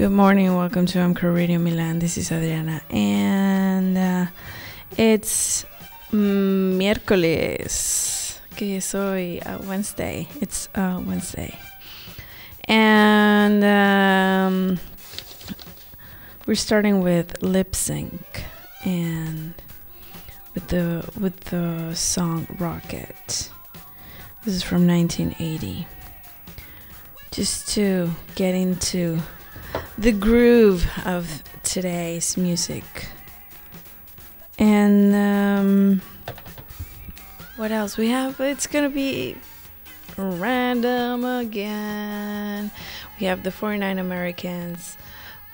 Good morning, welcome to Amcro Radio Milan. This is Adriana, and uh, it's miércoles, que es hoy uh, Wednesday. It's uh, Wednesday, and um, we're starting with Lipps Inc., and with the with the song Rocket. This is from 1980. Just to get into the groove of today's music. And um, what else we have? It's gonna be random again. We have the 49 Americans,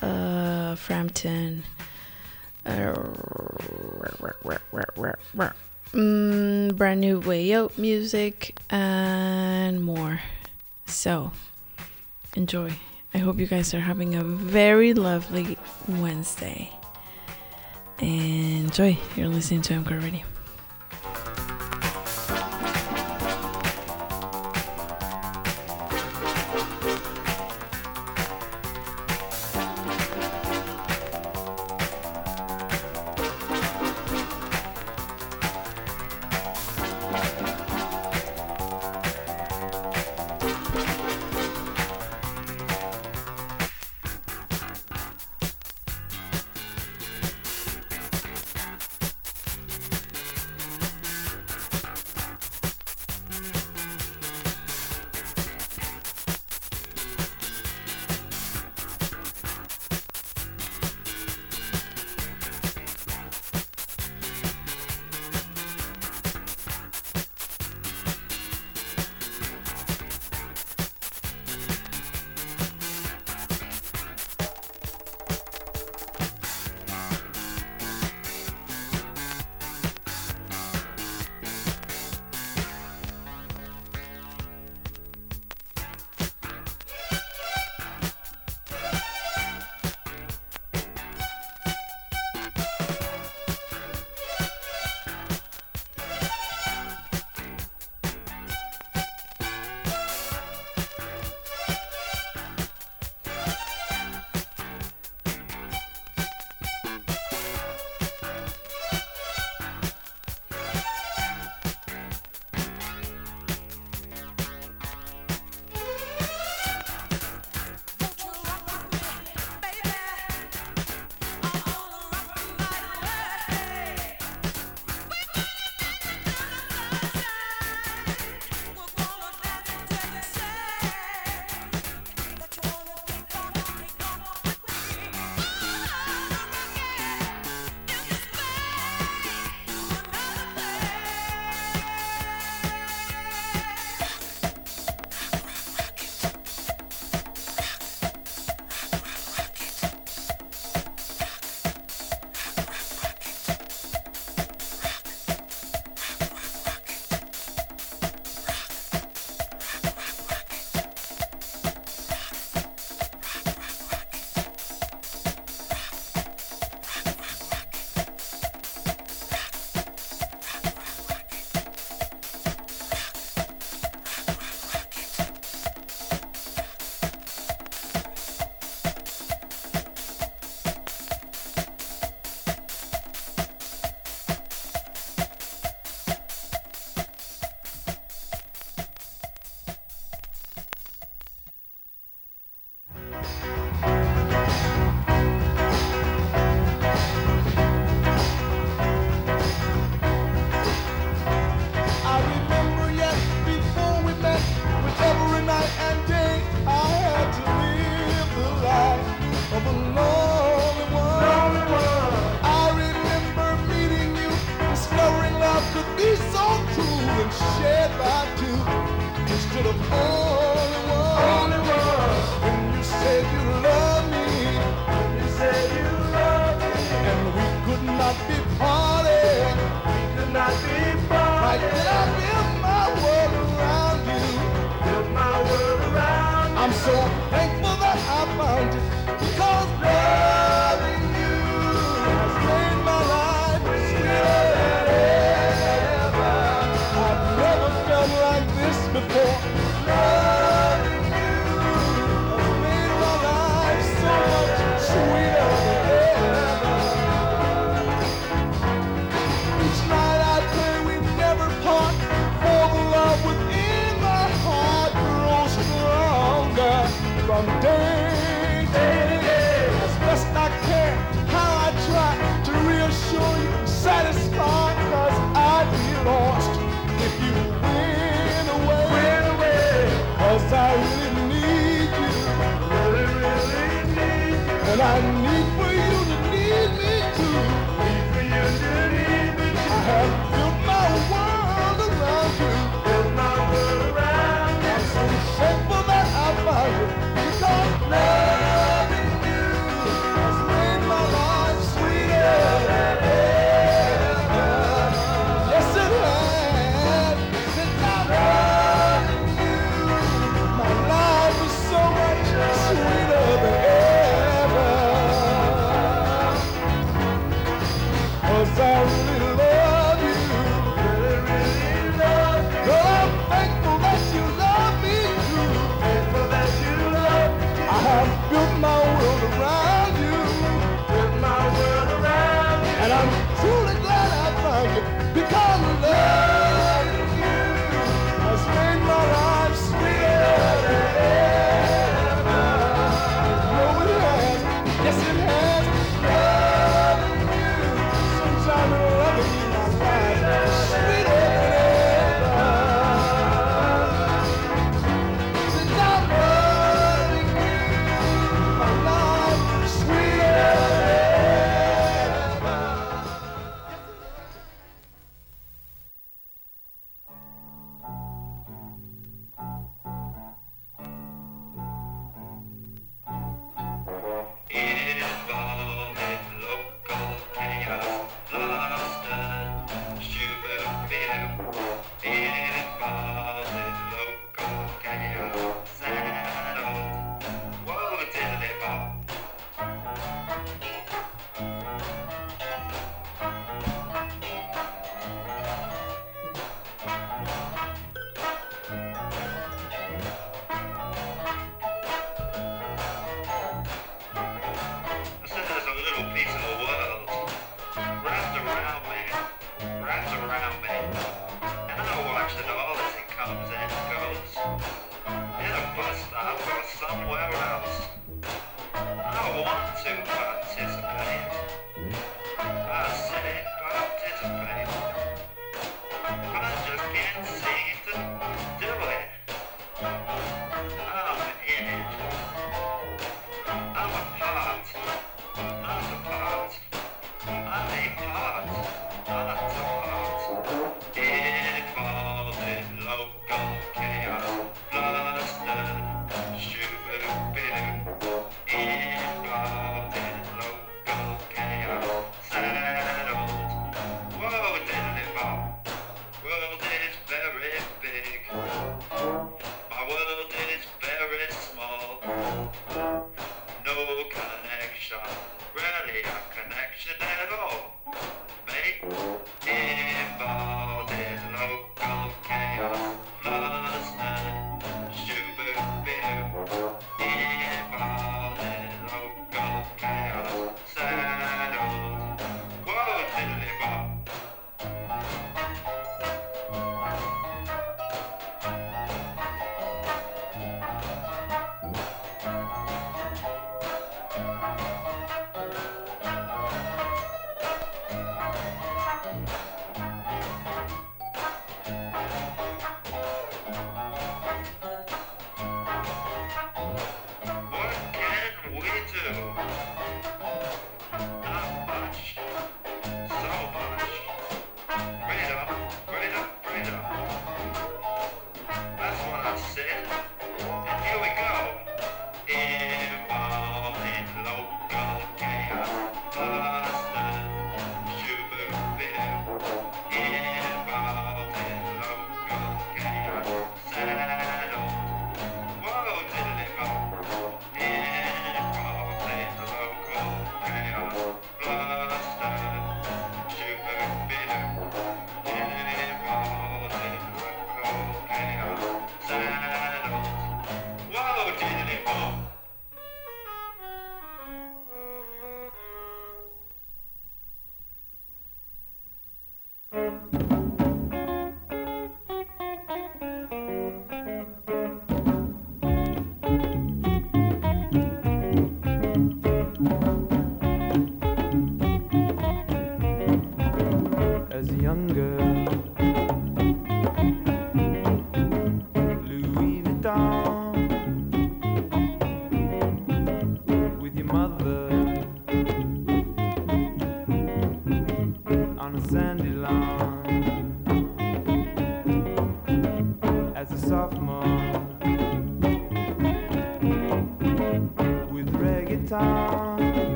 uh, Frampton, uh, mm, brand new way out music, and more. So enjoy. I hope you guys are having a very lovely Wednesday. And enjoy. You're listening to MCR Radio.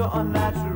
So unnatural,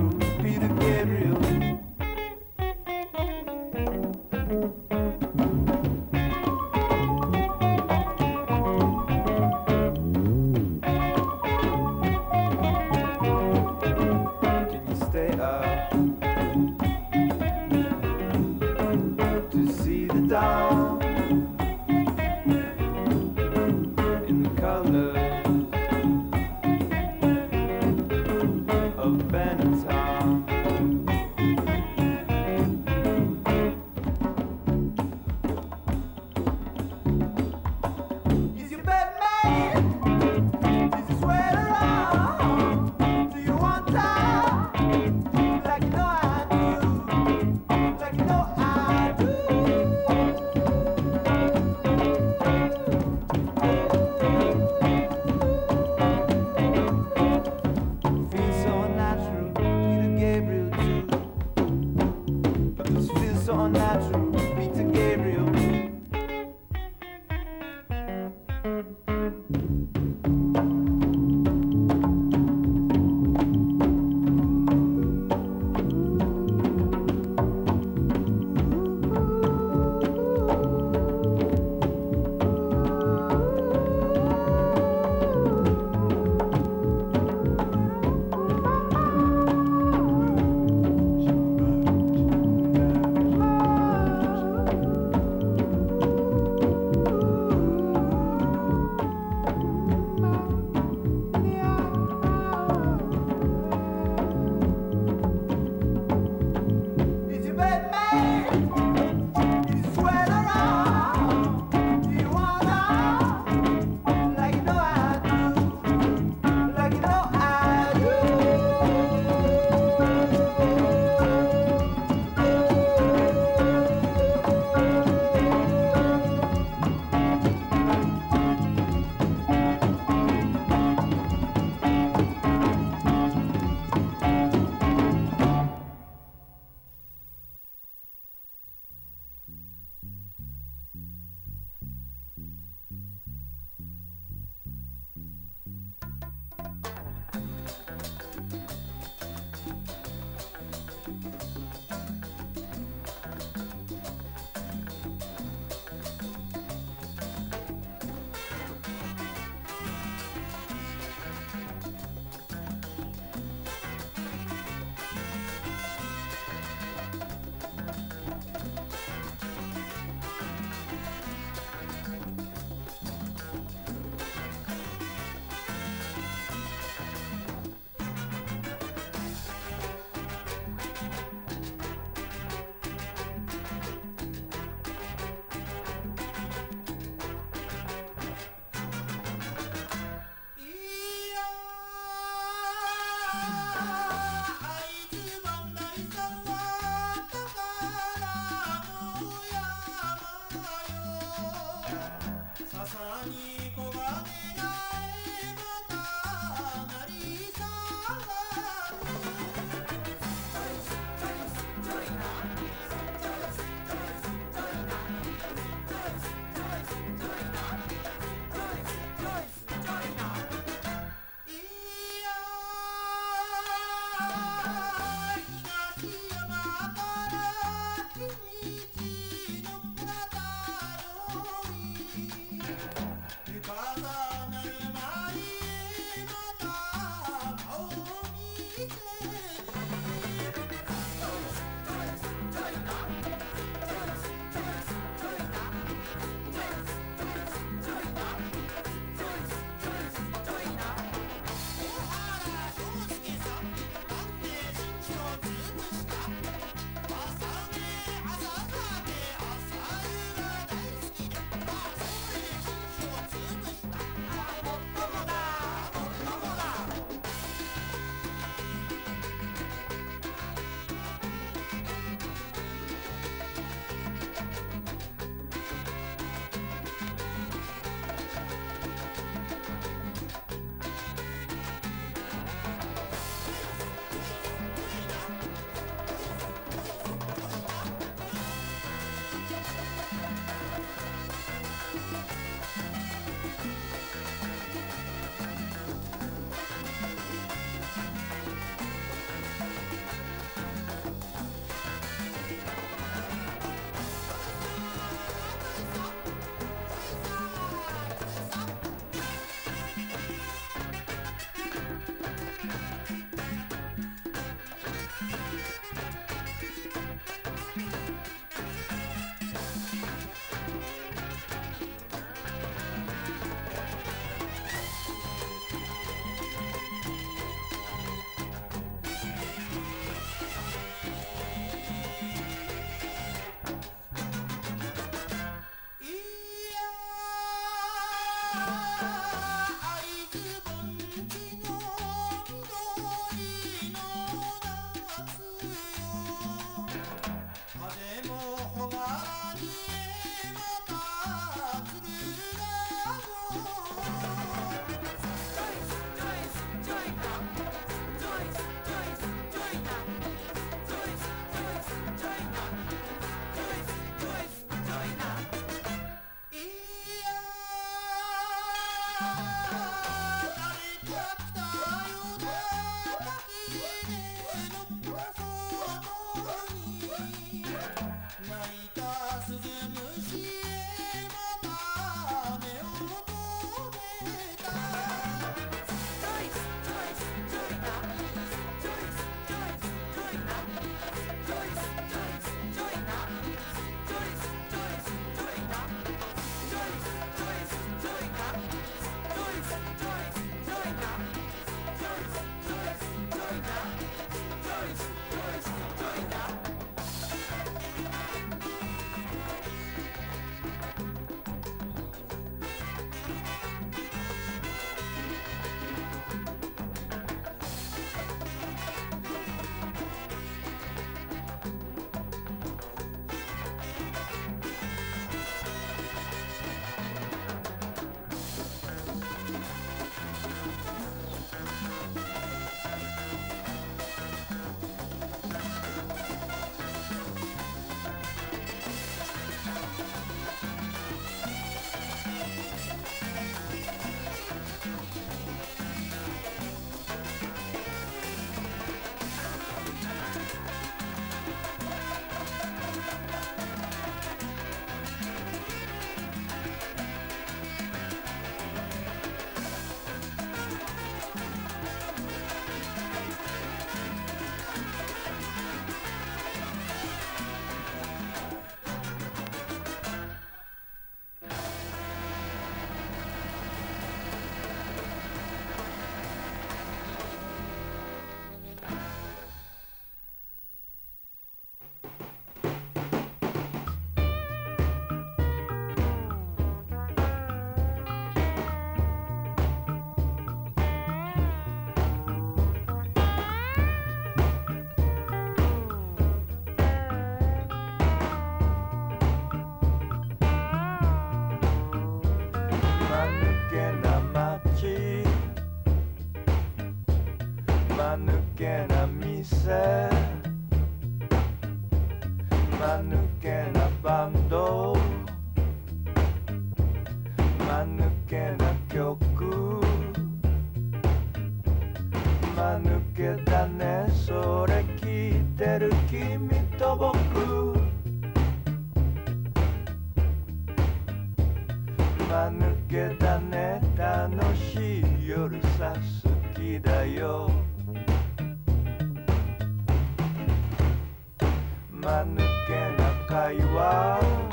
間抜けな会話。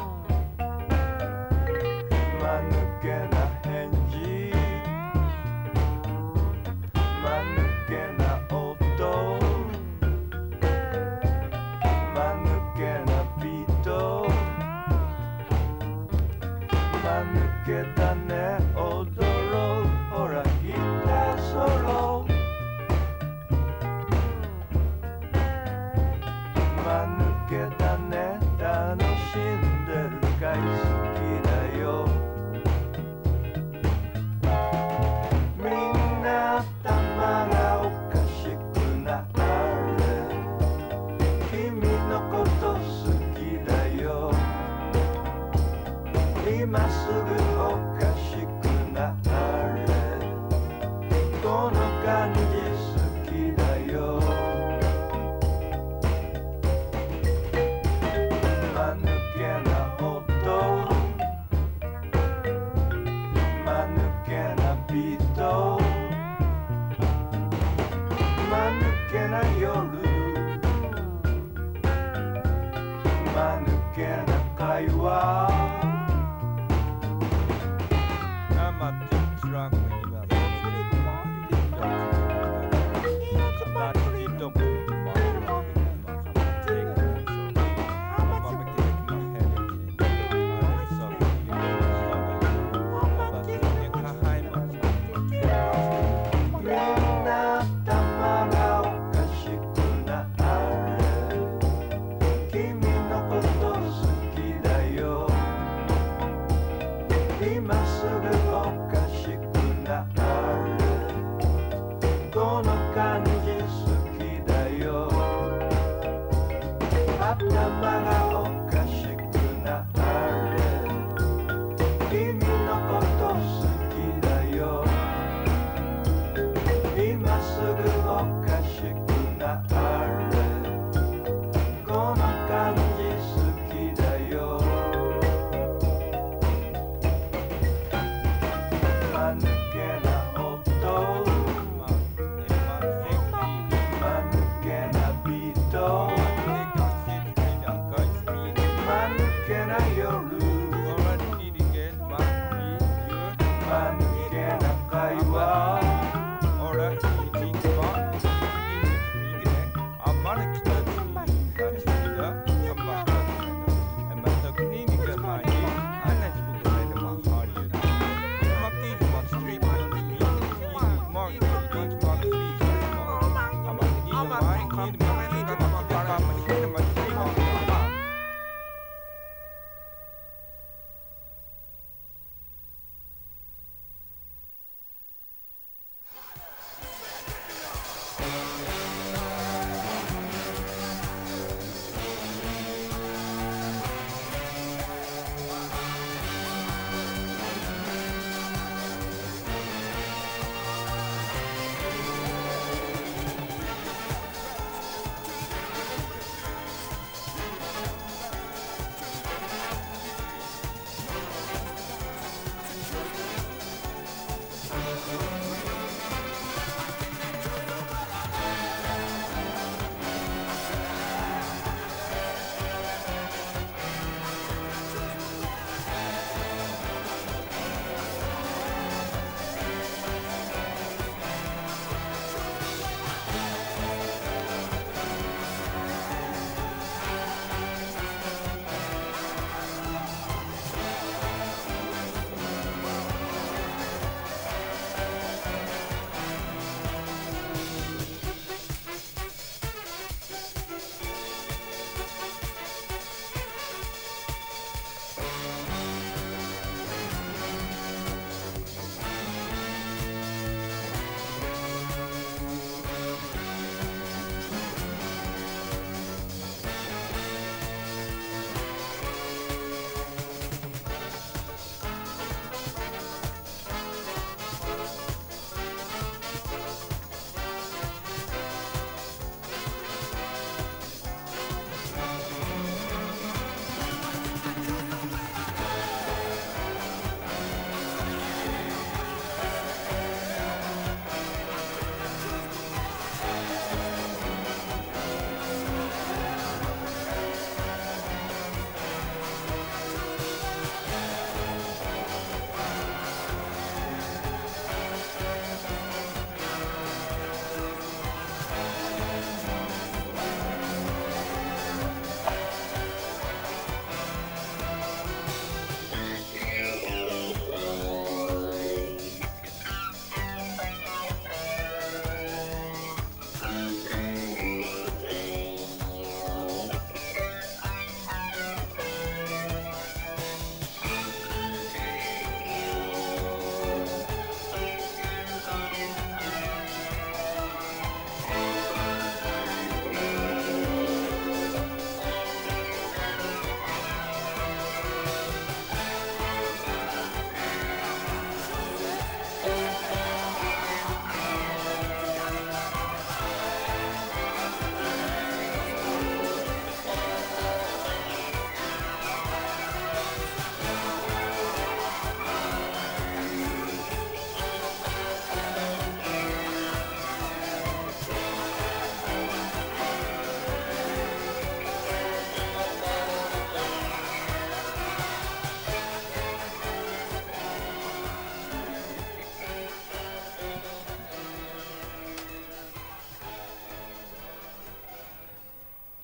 be mine.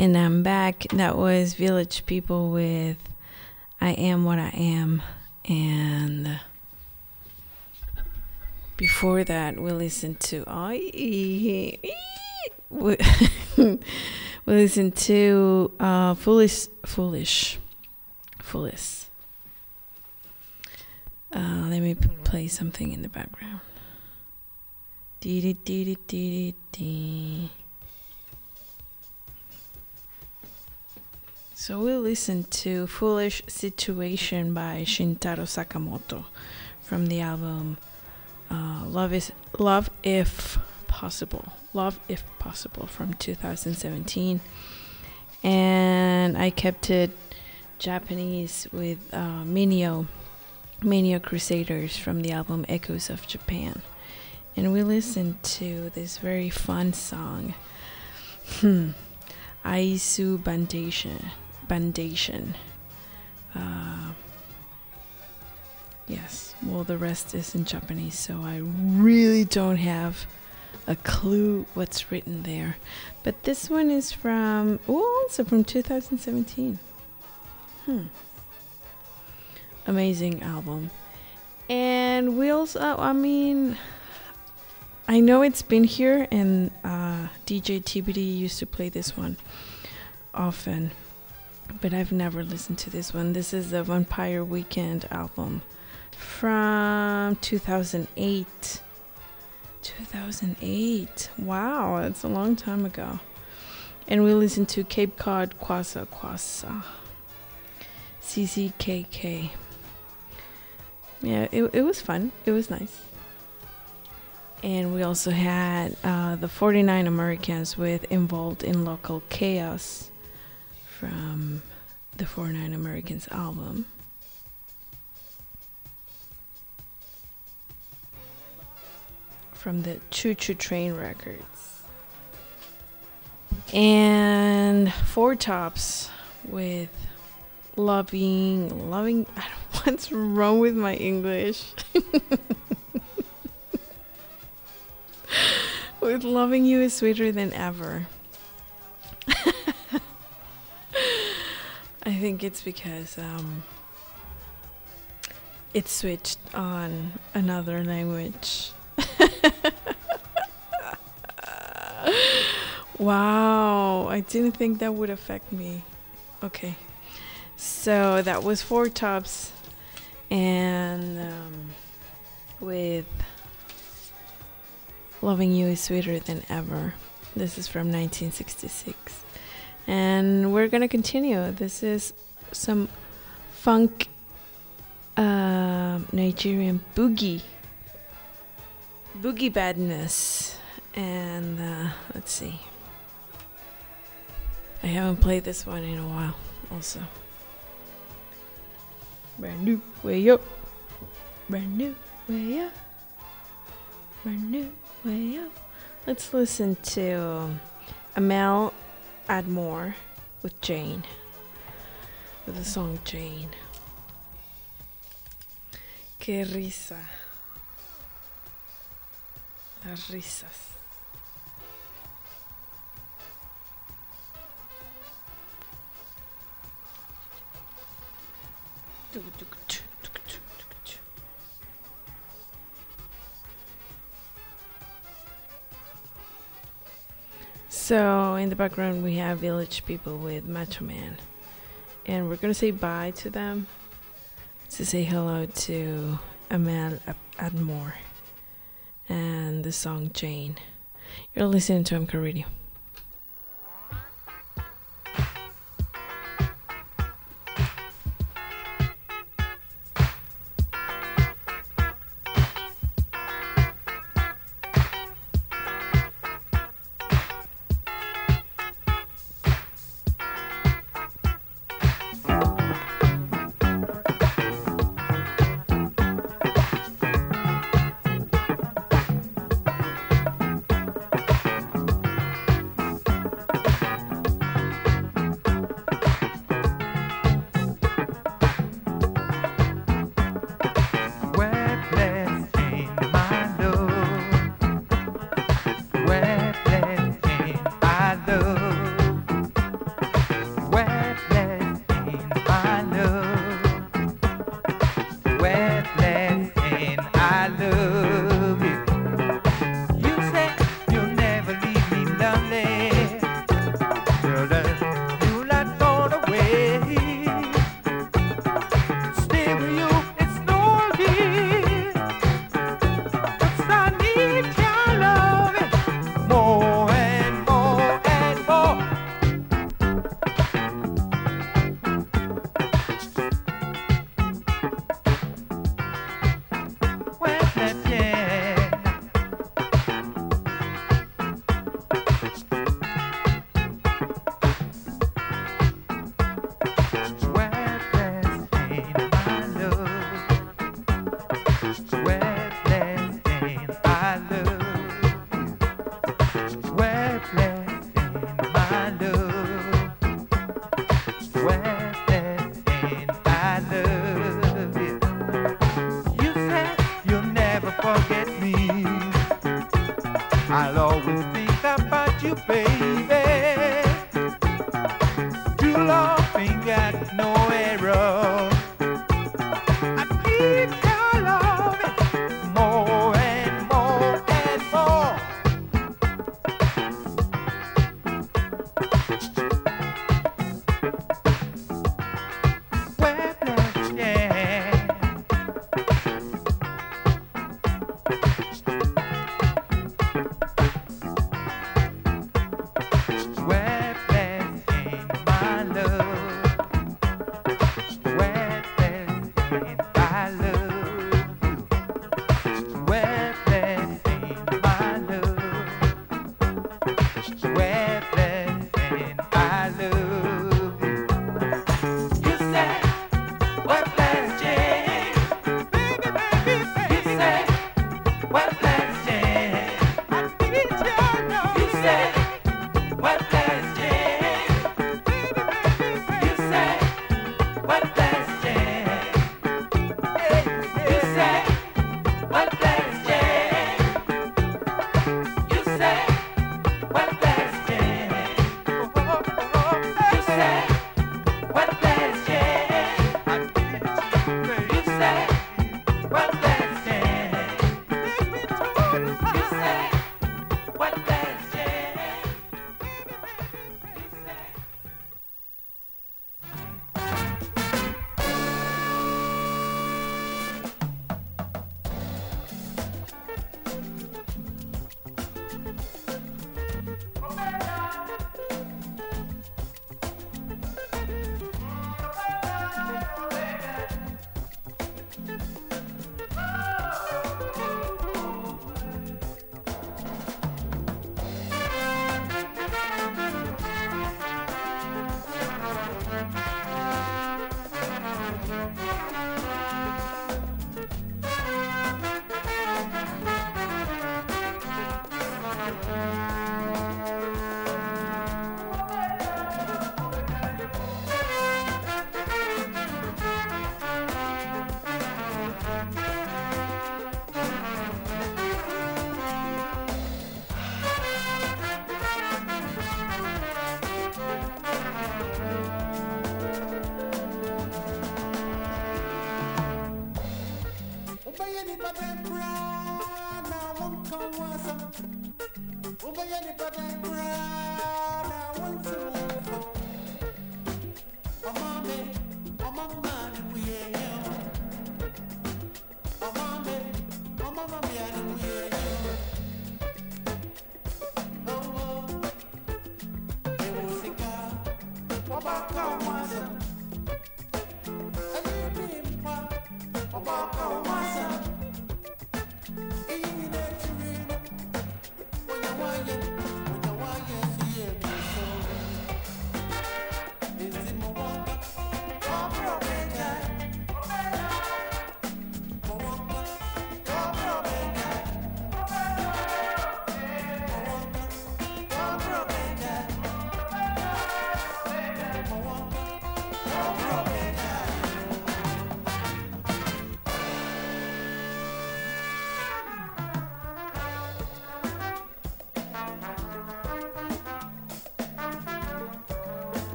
And I'm back. That was Village People with I Am What I Am. And before that, we listened to. we we listened to uh, Foolish. Foolish. Foolish. Uh, let me play something in the background. Dee dee dee dee dee dee. So we'll listen to Foolish Situation by Shintaro Sakamoto from the album uh, Love is Love If Possible. Love If Possible from 2017. And I kept it Japanese with uh, Minyo, Minyo Crusaders from the album Echoes of Japan. And we listened to this very fun song. Hmm. Aisu Bandation. Bandation. Uh, yes. Well, the rest is in Japanese, so I really don't have a clue what's written there. But this one is from, oh, also from 2017. Hmm. Amazing album. And we also, I mean, I know it's been here, and uh, DJ TBD used to play this one often, but I've never listened to this one. This is the Vampire Weekend album from 2008. 2008. Wow, that's a long time ago. And we listened to Cape Cod Kwassa Kwassa. CCKK. Yeah, it, it was fun. It was nice. And we also had uh, the 49 Americans with Involved in Local Chaos from the 49 Americans album. From the Choo Choo Train Records. And Four Tops with Loving, Loving. What's wrong with my English? with Loving You is sweeter than ever. I think it's because um, it switched on another language. wow, I didn't think that would affect me. Okay, so that was Four Tops, and um, with Loving You is Sweeter Than Ever. This is from 1966 and we're gonna continue. This is some funk uh, Nigerian boogie boogie badness, and uh, let's see. I haven't played this one in a while. Also, brand new way up, brand new way up, brand new way up. Let's listen to Amel add more with Jane. With the song Jane. Que risa. Las risas. So in the background we have village people with Macho Man. And we're gonna say bye to them. To say hello to Amel Admore and the song Jane. You're listening to MK Radio.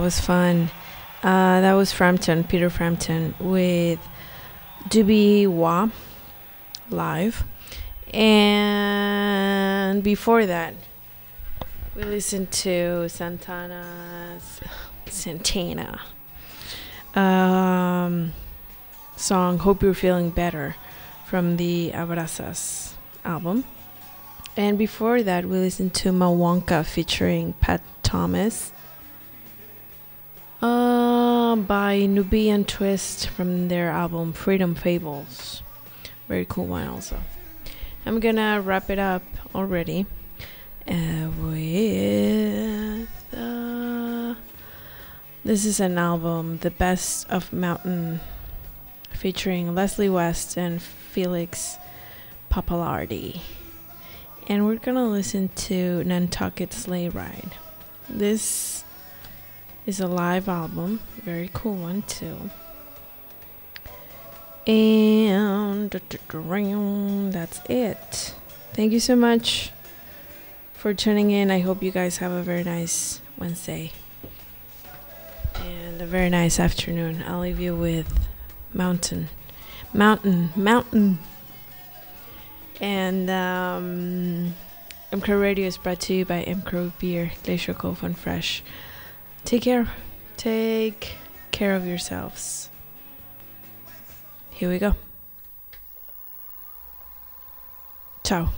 That was fun. Uh, that was Frampton, Peter Frampton, with Doobie Wah live. And before that, we listened to Santana's Santana um, song "Hope You're Feeling Better" from the Abraxas album. And before that, we listened to Mawonka featuring Pat Thomas uh, by Nubian Twist from their album Freedom Fables. Very cool one, also. I'm gonna wrap it up already uh, with. Uh, this is an album, The Best of Mountain, featuring Leslie West and Felix Pappalardi. And we're gonna listen to Nantucket Sleigh Ride. This is a live album, very cool one too. And that's it. Thank you so much for tuning in. I hope you guys have a very nice Wednesday and a very nice afternoon. I'll leave you with Mountain, Mountain, Mountain. And um, M Radio is brought to you by M Beer, Glacier Cove and Fresh. Take care. Take care of yourselves. Here we go. Ciao.